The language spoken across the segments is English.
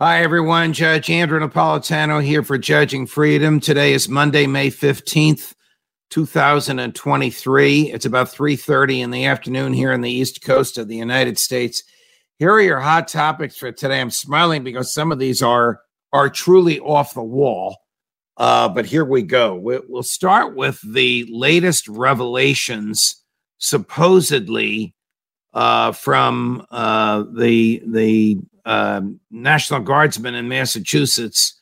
Hi, everyone. Judge Andrew Napolitano here for Judging Freedom. Today is Monday, May 15th, 2023. It's about 3.30 in the afternoon here on the East Coast of the United States. Here are your hot topics for today. I'm smiling because some of these are are truly off the wall. Uh, but here we go. We'll start with the latest revelations, supposedly uh, from uh, the the um, National Guardsmen in Massachusetts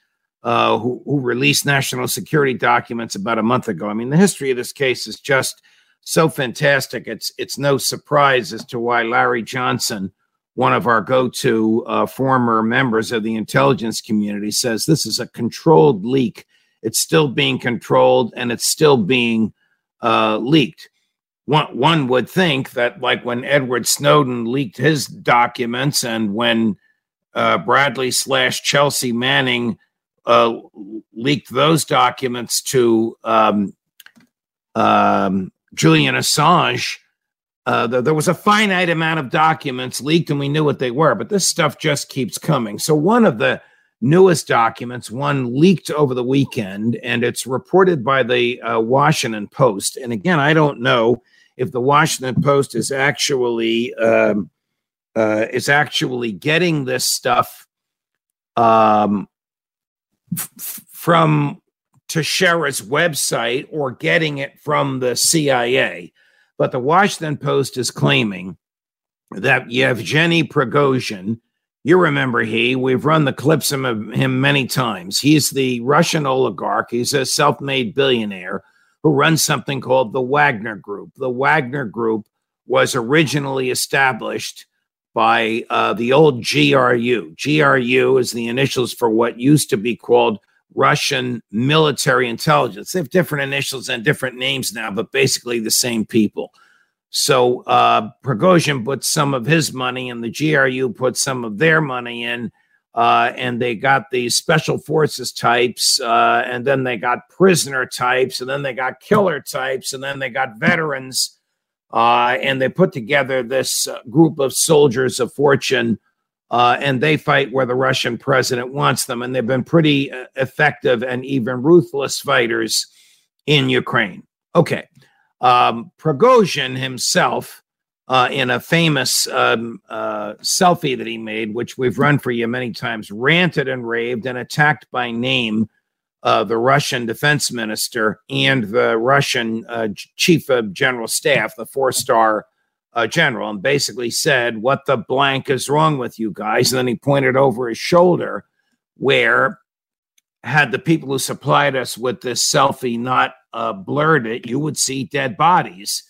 uh, who, who released national security documents about a month ago. I mean, the history of this case is just so fantastic. It's it's no surprise as to why Larry Johnson, one of our go-to uh, former members of the intelligence community, says this is a controlled leak. It's still being controlled and it's still being uh, leaked one one would think that like when Edward Snowden leaked his documents and when uh, Bradley slash Chelsea Manning uh, leaked those documents to um, um, Julian Assange. Uh, there was a finite amount of documents leaked, and we knew what they were, but this stuff just keeps coming. So, one of the newest documents, one leaked over the weekend, and it's reported by the uh, Washington Post. And again, I don't know if the Washington Post is actually um, uh, is actually getting this stuff um, f- from Teixeira's website or getting it from the CIA. But the Washington Post is claiming that Yevgeny Prigozhin, you remember he, we've run the clips of him many times. He's the Russian oligarch, he's a self made billionaire who runs something called the Wagner Group. The Wagner Group was originally established by uh, the old GRU. GRU is the initials for what used to be called Russian military intelligence. They have different initials and different names now, but basically the same people. So uh, Prigozhin put some of his money, and the GRU put some of their money in, uh, and they got these special forces types, uh, and then they got prisoner types, and then they got killer types, and then they got veterans uh, and they put together this uh, group of soldiers of fortune, uh, and they fight where the Russian president wants them. And they've been pretty uh, effective and even ruthless fighters in Ukraine. Okay. Um, Prigozhin himself, uh, in a famous um, uh, selfie that he made, which we've run for you many times, ranted and raved and attacked by name uh, the Russian defense minister and the Russian uh, chief of general staff, the four star uh, general, and basically said, What the blank is wrong with you guys? And then he pointed over his shoulder where, had the people who supplied us with this selfie not uh, blurred it, you would see dead bodies,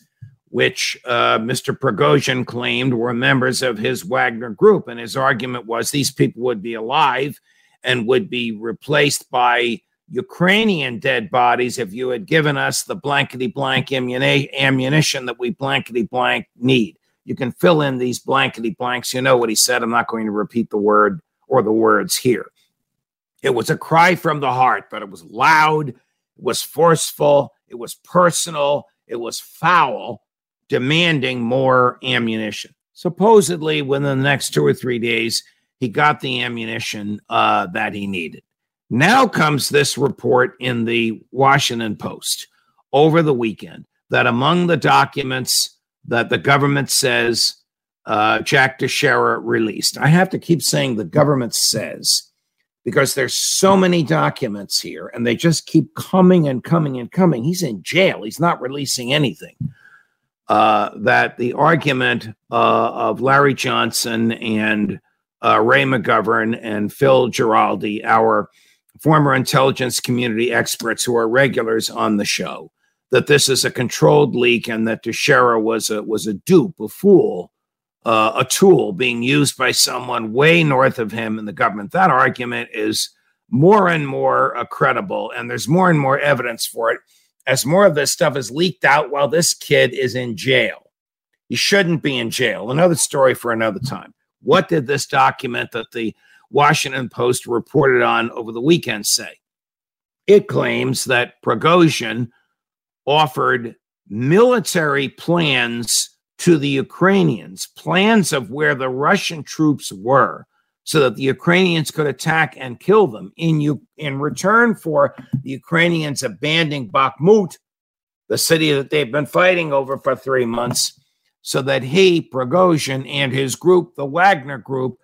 which uh, Mr. Prigozhin claimed were members of his Wagner group. And his argument was these people would be alive and would be replaced by Ukrainian dead bodies if you had given us the blankety blank ammunition that we blankety blank need. You can fill in these blankety blanks. You know what he said. I'm not going to repeat the word or the words here. It was a cry from the heart, but it was loud, it was forceful, it was personal, it was foul, demanding more ammunition. Supposedly, within the next two or three days, he got the ammunition uh, that he needed. Now comes this report in the Washington Post over the weekend that among the documents that the government says uh, Jack Teixeira released, I have to keep saying the government says because there's so many documents here and they just keep coming and coming and coming. He's in jail. He's not releasing anything. Uh, that the argument uh, of Larry Johnson and uh, Ray McGovern and Phil Giraldi, our former intelligence community experts who are regulars on the show, that this is a controlled leak and that Teixeira was a was a dupe, a fool, uh, a tool being used by someone way north of him in the government. That argument is more and more uh, credible, and there's more and more evidence for it as more of this stuff is leaked out while this kid is in jail. He shouldn't be in jail. Another story for another time. What did this document that the Washington Post reported on over the weekend say? It claims that Prigozhin offered military plans to the Ukrainians, plans of where the Russian troops were, so that the Ukrainians could attack and kill them. In, U- in return for the Ukrainians abandoning Bakhmut, the city that they've been fighting over for three months, so that he, Prigozhin, and his group, the Wagner Group,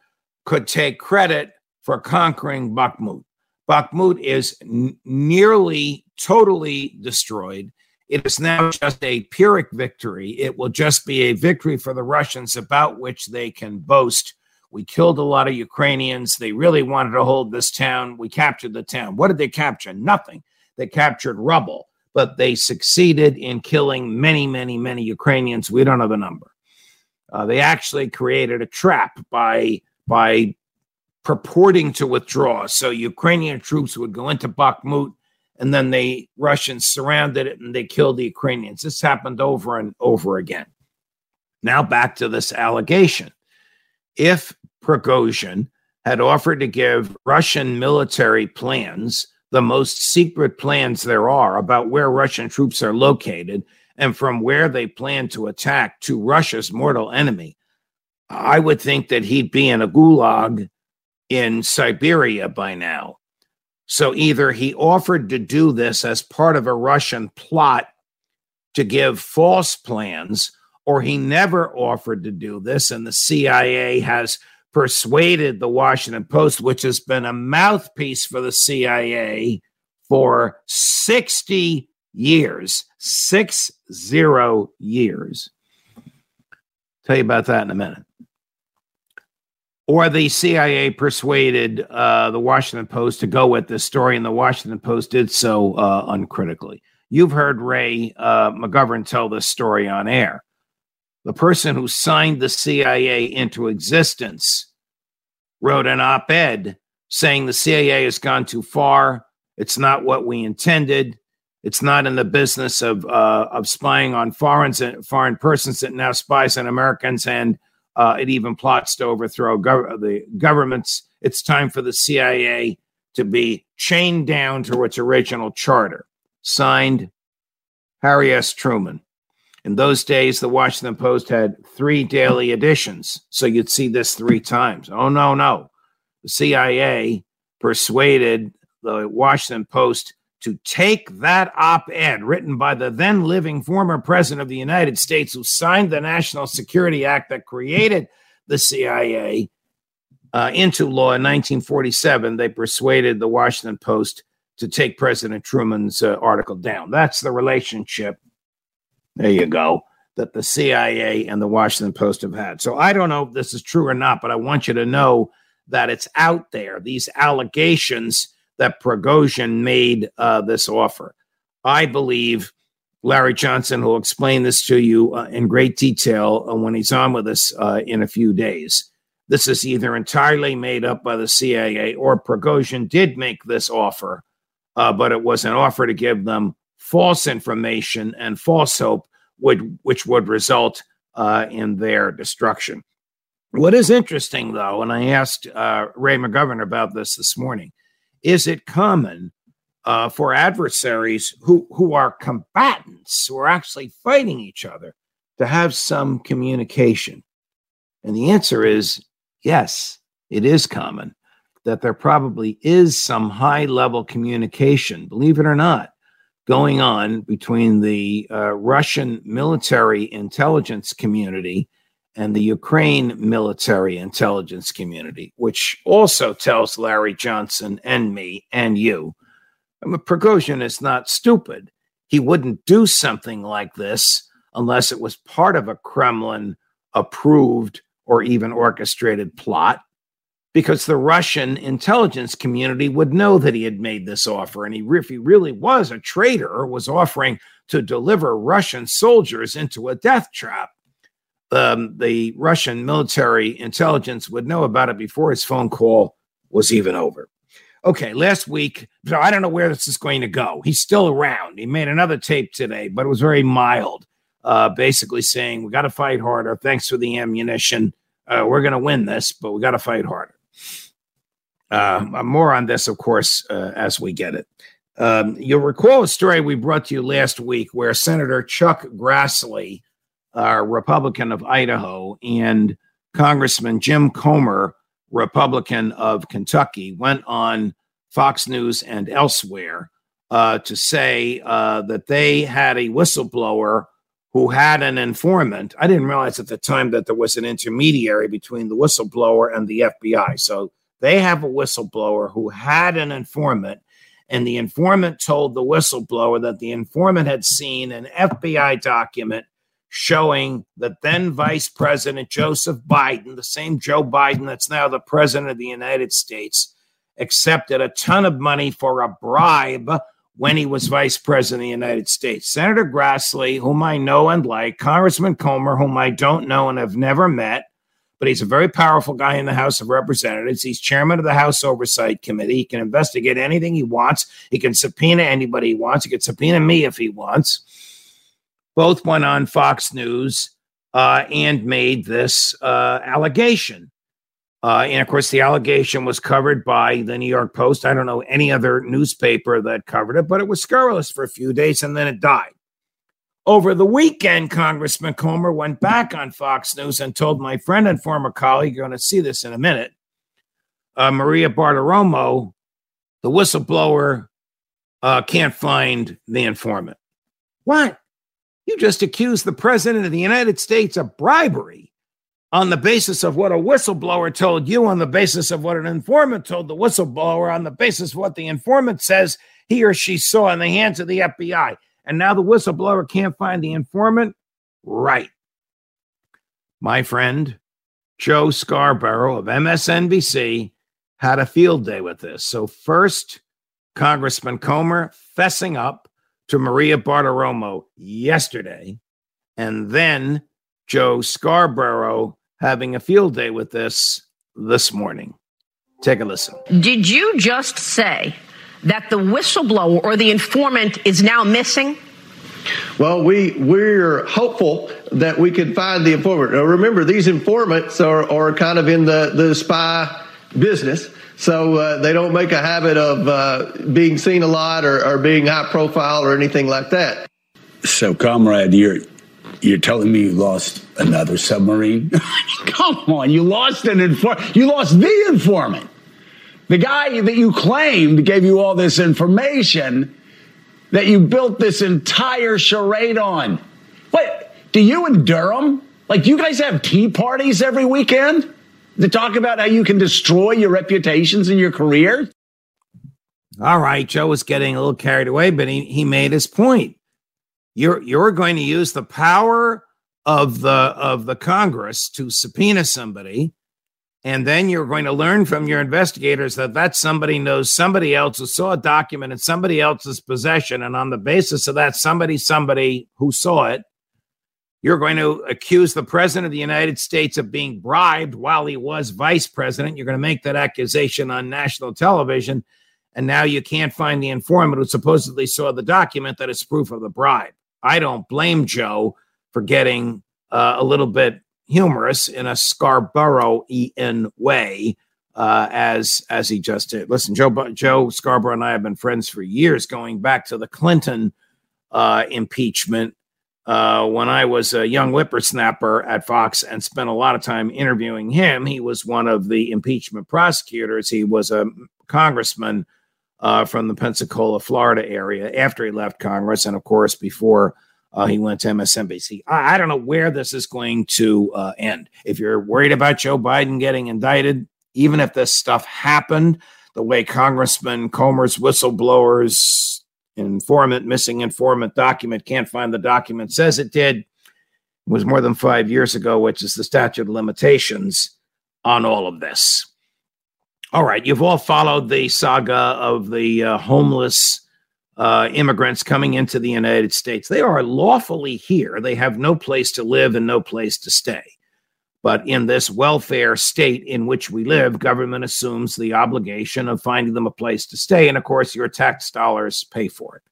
could take credit for conquering Bakhmut. Bakhmut is n- nearly totally destroyed. It is now just a Pyrrhic victory. It will just be a victory for the Russians about which they can boast. We killed a lot of Ukrainians. They really wanted to hold this town. We captured the town. What did they capture? Nothing. They captured rubble, but they succeeded in killing many, many, many Ukrainians. We don't know the number. Uh, they actually created a trap by by purporting to withdraw. So Ukrainian troops would go into Bakhmut and then the Russians surrounded it and they killed the Ukrainians. This happened over and over again. Now back to this allegation. If Prigozhin had offered to give Russian military plans, the most secret plans there are about where Russian troops are located and from where they plan to attack to Russia's mortal enemy, I would think that he'd be in a gulag in Siberia by now. So either he offered to do this as part of a Russian plot to give false plans, or he never offered to do this, and the CIA has persuaded the Washington Post, which has been a mouthpiece for the CIA for 60 years, six zero years. Tell you about that in a minute or the CIA persuaded uh, the Washington Post to go with this story, and the Washington Post did so uh, uncritically. You've heard Ray uh, McGovern tell this story on air. The person who signed the CIA into existence wrote an op ed saying the CIA has gone too far. It's not what we intended. It's not in the business of uh, of spying on foreign foreign persons that now spies on Americans and uh, it even plots to overthrow gov- the governments. It's time for the CIA to be chained down to its original charter. Signed, Harry S. Truman. In those days, the Washington Post had three daily editions, so you'd see this three times. Oh, no, no. The CIA persuaded the Washington Post to take that op ed written by the then living former president of the United States, who signed the National Security Act that created the CIA, uh, into law in 1947. They persuaded the Washington Post to take President Truman's uh, article down. That's the relationship. There you go. That the CIA and the Washington Post have had. So I don't know if this is true or not, but I want you to know that it's out there. These allegations that Prigozhin made uh, this offer. I believe Larry Johnson will explain this to you uh, in great detail uh, when he's on with us uh, in a few days. This is either entirely made up by the CIA or Prigozhin did make this offer, uh, but it was an offer to give them false information and false hope, would, which would result uh, in their destruction. What is interesting, though, and I asked Ray McGovern about this this morning, is it common uh, for adversaries who, who are combatants, who are actually fighting each other, to have some communication? And the answer is yes, it is common that there probably is some high level communication, believe it or not, going on between the uh, Russian military intelligence community and the Ukraine military intelligence community, which also tells Larry Johnson and me and you. I mean, Prigozhin is not stupid. He wouldn't do something like this unless it was part of a Kremlin approved or even orchestrated plot, because the Russian intelligence community would know that he had made this offer. And he, if he really was a traitor was offering to deliver Russian soldiers into a death trap. Um, the Russian military intelligence would know about it before his phone call was even over. Okay, last week, so I don't know where this is going to go. He's still around. He made another tape today, but it was very mild, uh, basically saying, We got to fight harder. Thanks for the ammunition. Uh, we're going to win this, but we got to fight harder. Uh, more on this, of course, uh, as we get it. Um, you'll recall a story we brought to you last week where Senator Chuck Grassley, a Republican of Idaho, and Congressman Jim Comer, Republican of Kentucky, went on Fox News and elsewhere uh, to say uh, that they had a whistleblower who had an informant. I didn't realize at the time that there was an intermediary between the whistleblower and the FBI. So they have a whistleblower who had an informant, and the informant told the whistleblower that the informant had seen an FBI document showing that then Vice President Joseph Biden, the same Joe Biden that's now the President of the United States, accepted a ton of money for a bribe when he was vice president of the United States. Senator Grassley, whom I know and like, Congressman Comer, whom I don't know and have never met, but he's a very powerful guy in the House of Representatives. He's chairman of the House Oversight Committee. He can investigate anything he wants. He can subpoena anybody he wants. He can subpoena me if he wants. Both went on Fox News uh, and made this uh, allegation. Uh, and of course, the allegation was covered by the New York Post. I don't know any other newspaper that covered it, but it was scurrilous for a few days and then it died. Over the weekend, Congressman Comer went back on Fox News and told my friend and former colleague, you're going to see this in a minute, uh, Maria Bartiromo, the whistleblower, uh, can't find the informant. What? You just accused the president of the United States of bribery on the basis of what a whistleblower told you, on the basis of what an informant told the whistleblower, on the basis of what the informant says he or she saw in the hands of the FBI. And now the whistleblower can't find the informant? Right. My friend, Joe Scarborough of MSNBC, had a field day with this. So, first, Congressman Comer fessing up to Maria Bartiromo yesterday, and then Joe Scarborough having a field day with this this morning. Take a listen. Did you just say that the whistleblower or the informant is now missing? Well, we we're hopeful that we can find the informant. Now, remember, these informants are, are kind of in the, the spy business, so uh, they don't make a habit of uh, being seen a lot or, or being high profile or anything like that. So, comrade, you're you're telling me you lost another submarine? Come on, you lost an informant. You lost the informant. The guy that you claimed gave you all this information that you built this entire charade on. What? Do you and Durham, like, you guys have tea parties every weekend to talk about how you can destroy your reputations and your career? All right, Joe was getting a little carried away, but he, he made his point. You're you're going to use the power of the of the Congress to subpoena somebody, and then you're going to learn from your investigators that that somebody knows somebody else who saw a document in somebody else's possession, and on the basis of that somebody somebody who saw it, you're going to accuse the president of the United States of being bribed while he was vice president. You're going to make that accusation on national television. And now you can't find the informant who supposedly saw the document that is proof of the bribe. I don't blame Joe for getting uh, a little bit humorous in a Scarborough in way, uh, as as he just did. Listen, Joe Joe Scarborough and I have been friends for years, going back to the Clinton uh, impeachment. Uh, when I was a young whippersnapper at Fox and spent a lot of time interviewing him, he was one of the impeachment prosecutors. He was a congressman uh, from the Pensacola, Florida area after he left Congress, and of course before uh, he went to MSNBC. I, I, don't know where this is going to uh, end. If you're worried about Joe Biden getting indicted, even if this stuff happened, the way Congressman Comer's whistleblowers informant, missing informant document, can't find the document, says it did, it was more than five years ago, which is the statute of limitations on all of this. All right, you've all followed the saga of the uh, homeless uh, immigrants coming into the United States. They are lawfully here. They have no place to live and no place to stay. But in this welfare state in which we live, government assumes the obligation of finding them a place to stay. And of course, your tax dollars pay for it.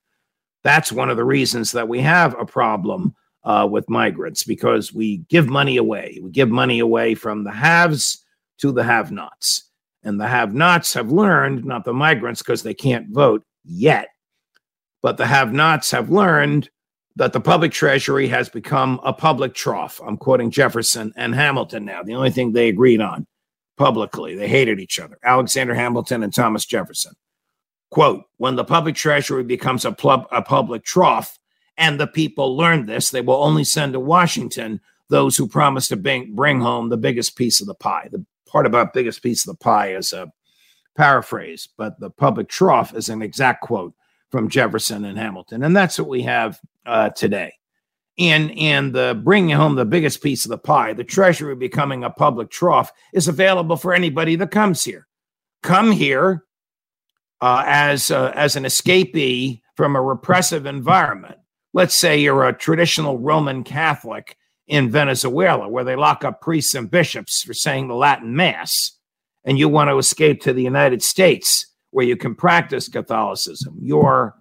That's one of the reasons that we have a problem uh, with migrants because we give money away. We give money away from the haves to the have nots. And the have nots have learned, not the migrants because they can't vote yet, but the have nots have learned that the public treasury has become a public trough. I'm quoting Jefferson and Hamilton now, the only thing they agreed on publicly. They hated each other, Alexander Hamilton and Thomas Jefferson. Quote, when the public treasury becomes a, a public trough, and the people learn this, they will only send to Washington those who promise to bring, bring home the biggest piece of the pie. The part about biggest piece of the pie is a paraphrase, but the public trough is an exact quote from Jefferson and Hamilton. And that's what we have uh, today. And, and the bringing home the biggest piece of the pie, the treasury becoming a public trough, is available for anybody that comes here. Come here uh, as, uh, as an escapee from a repressive environment. Let's say you're a traditional Roman Catholic in Venezuela, where they lock up priests and bishops for saying the Latin Mass, and you want to escape to the United States where you can practice Catholicism. You're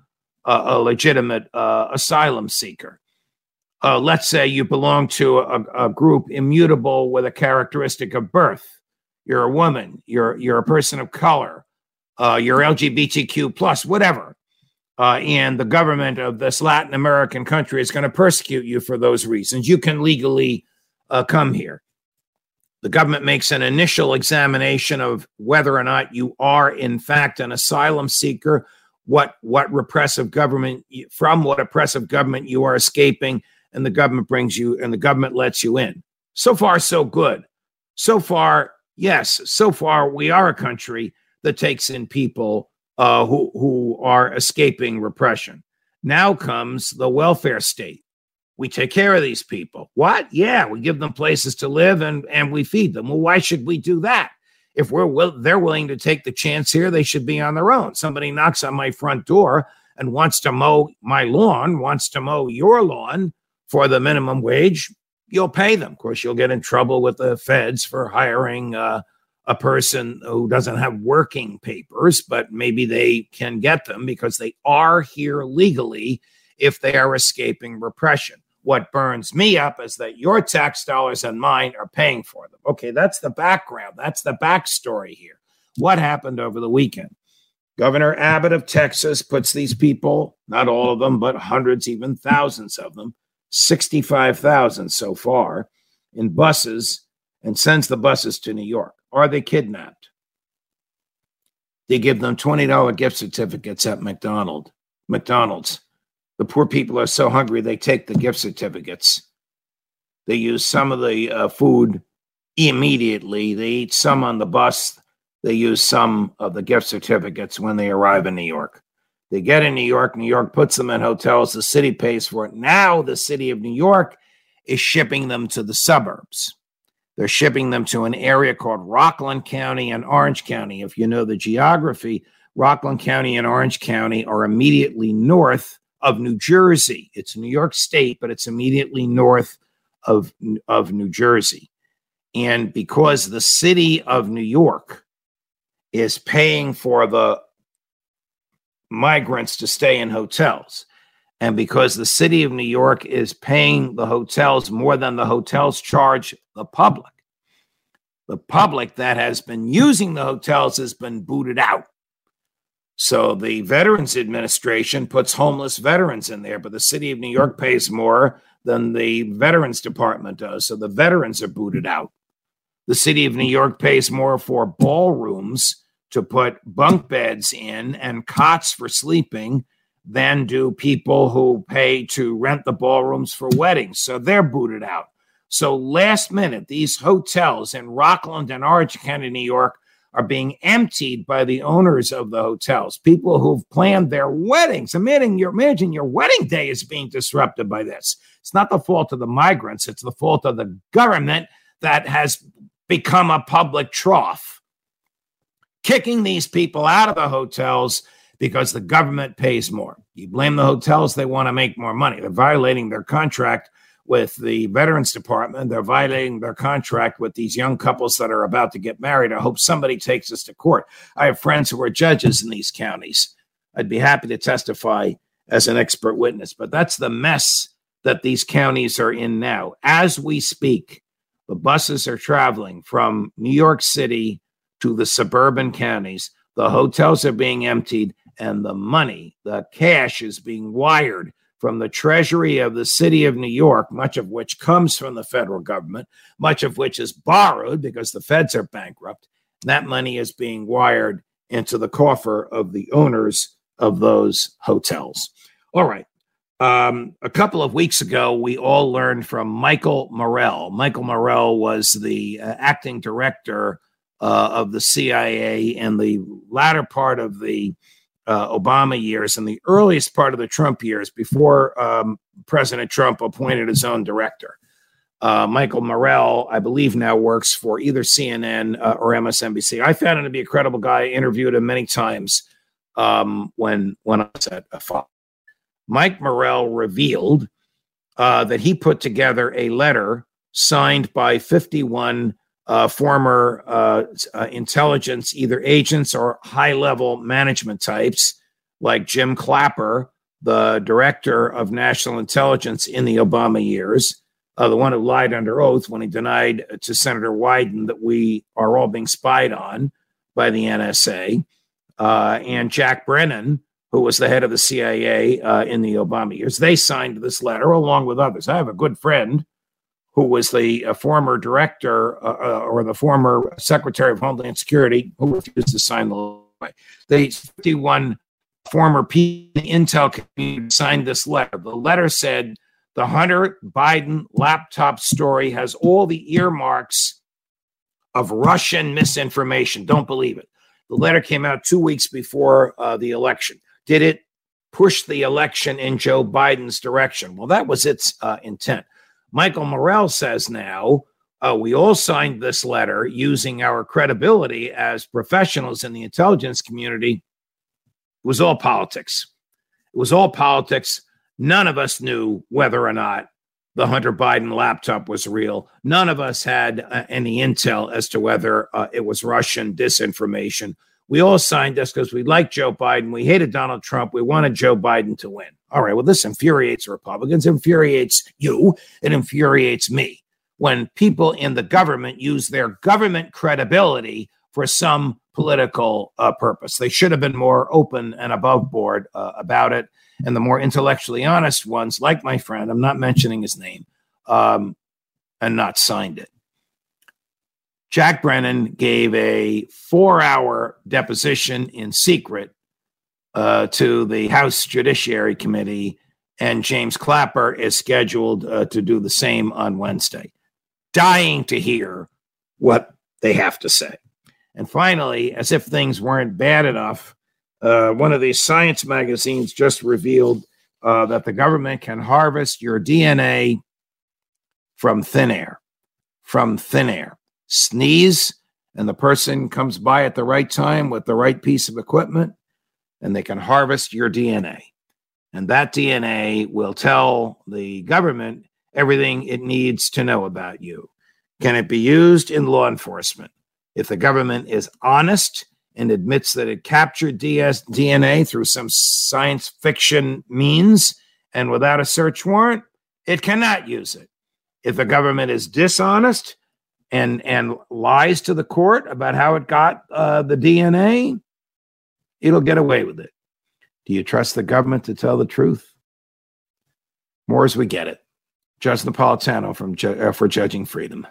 a, a legitimate uh, asylum seeker. Uh, let's say you belong to a, a, group immutable with a characteristic of birth. You're a woman. You're you're a person of color. Uh, you're LGBTQ plus, whatever. Uh, and the government of this Latin American country is going to persecute you for those reasons. You can legally uh, come here. The government makes an initial examination of whether or not you are, in fact, an asylum seeker, what, what repressive government, from what oppressive government you are escaping, and the government brings you, and the government lets you in. So far, so good. So far, yes, so far, we are a country that takes in people uh, who, who are escaping repression. Now comes the welfare state we take care of these people. What? Yeah, we give them places to live and and we feed them. Well, why should we do that? If we're will, they're willing to take the chance here, they should be on their own. Somebody knocks on my front door and wants to mow my lawn, wants to mow your lawn for the minimum wage, you'll pay them. Of course, you'll get in trouble with the feds for hiring uh, a person who doesn't have working papers, but maybe they can get them because they are here legally if they are escaping repression. What burns me up is that your tax dollars and mine are paying for them. Okay, that's the background. That's the backstory here. What happened over the weekend? Governor Abbott of Texas puts these people, not all of them, but hundreds, even thousands of them, 65,000 so far, in buses and sends the buses to New York. Are they kidnapped? They give them $20 gift certificates at McDonald, McDonald's. The poor people are so hungry, they take the gift certificates. They use some of the uh, food immediately. They eat some on the bus. They use some of the gift certificates when they arrive in New York. They get in New York. New York puts them in hotels. The city pays for it. Now, the city of New York is shipping them to the suburbs. They're shipping them to an area called Rockland County and Orange County. If you know the geography, Rockland County and Orange County are immediately north of New Jersey. It's New York State, but it's immediately north of, of New Jersey. And because the city of New York is paying for the migrants to stay in hotels, and because the city of New York is paying the hotels more than the hotels charge the public, the public that has been using the hotels has been booted out. So the Veterans Administration puts homeless veterans in there, but the city of New York pays more than the Veterans Department does. So the veterans are booted out. The city of New York pays more for ballrooms to put bunk beds in and cots for sleeping than do people who pay to rent the ballrooms for weddings. So they're booted out. So last minute, these hotels in Rockland and Orange County, New York, are being emptied by the owners of the hotels, people who've planned their weddings. Imagine your, imagine your wedding day is being disrupted by this. It's not the fault of the migrants, it's the fault of the government that has become a public trough. Kicking these people out of the hotels, because the government pays more. You blame the hotels, they want to make more money. They're violating their contract with the Veterans Department. They're violating their contract with these young couples that are about to get married. I hope somebody takes us to court. I have friends who are judges in these counties. I'd be happy to testify as an expert witness, but that's the mess that these counties are in now. As we speak, the buses are traveling from New York City to the suburban counties. The hotels are being emptied, and the money, the cash is being wired from the treasury of the city of New York, much of which comes from the federal government, much of which is borrowed because the feds are bankrupt. That money is being wired into the coffer of the owners of those hotels. All right. Um, a couple of weeks ago, we all learned from Michael Morell. Michael Morell was the uh, acting director uh, of the CIA in the latter part of the uh, Obama years and the earliest part of the Trump years before um, President Trump appointed his own director. Uh, Michael Morell, I believe, now works for either CNN uh, or MSNBC. I found him to be a credible guy. I interviewed him many times um, when when I was at Fox. Mike Morell revealed uh, that he put together a letter signed by 51 uh, former uh, uh, intelligence, either agents or high level management types, like Jim Clapper, the director of national intelligence in the Obama years, uh, the one who lied under oath when he denied to Senator Wyden that we are all being spied on by the NSA, uh, and Jack Brennan, who was the head of the CIA uh, in the Obama years. They signed this letter along with others. I have a good friend who was the uh, former director uh, uh or the former secretary of Homeland Security, who refused to sign the letter. The 51 former P Intel community signed this letter. The letter said the Hunter Biden laptop story has all the earmarks of Russian misinformation. Don't believe it. The letter came out two weeks before uh, the election. Did it push the election in Joe Biden's direction? Well, that was its uh, intent. Michael Morell says now, uh, we all signed this letter using our credibility as professionals in the intelligence community. It was all politics. It was all politics. None of us knew whether or not the Hunter Biden laptop was real. None of us had uh, any intel as to whether uh, it was Russian disinformation. We all signed this because we liked Joe Biden. We hated Donald Trump. We wanted Joe Biden to win. All right, well, this infuriates Republicans, infuriates you, it infuriates me when people in the government use their government credibility for some political uh, purpose. They should have been more open and above board uh, about it. And the more intellectually honest ones, like my friend, I'm not mentioning his name, um, and not signed it. Jack Brennan gave a four hour deposition in secret uh, to the House Judiciary Committee, and James Clapper is scheduled uh, to do the same on Wednesday. Dying to hear what they have to say. And finally, as if things weren't bad enough, uh, one of these science magazines just revealed uh, that the government can harvest your DNA from thin air. From thin air. Sneeze, and the person comes by at the right time with the right piece of equipment and they can harvest your DNA. And that DNA will tell the government everything it needs to know about you. Can it be used in law enforcement? If the government is honest and admits that it captured DS, DNA through some science fiction means and without a search warrant, it cannot use it. If the government is dishonest and and lies to the court about how it got uh, the DNA, it'll get away with it. Do you trust the government to tell the truth? More as we get it. Judge Napolitano from uh, for Judging Freedom.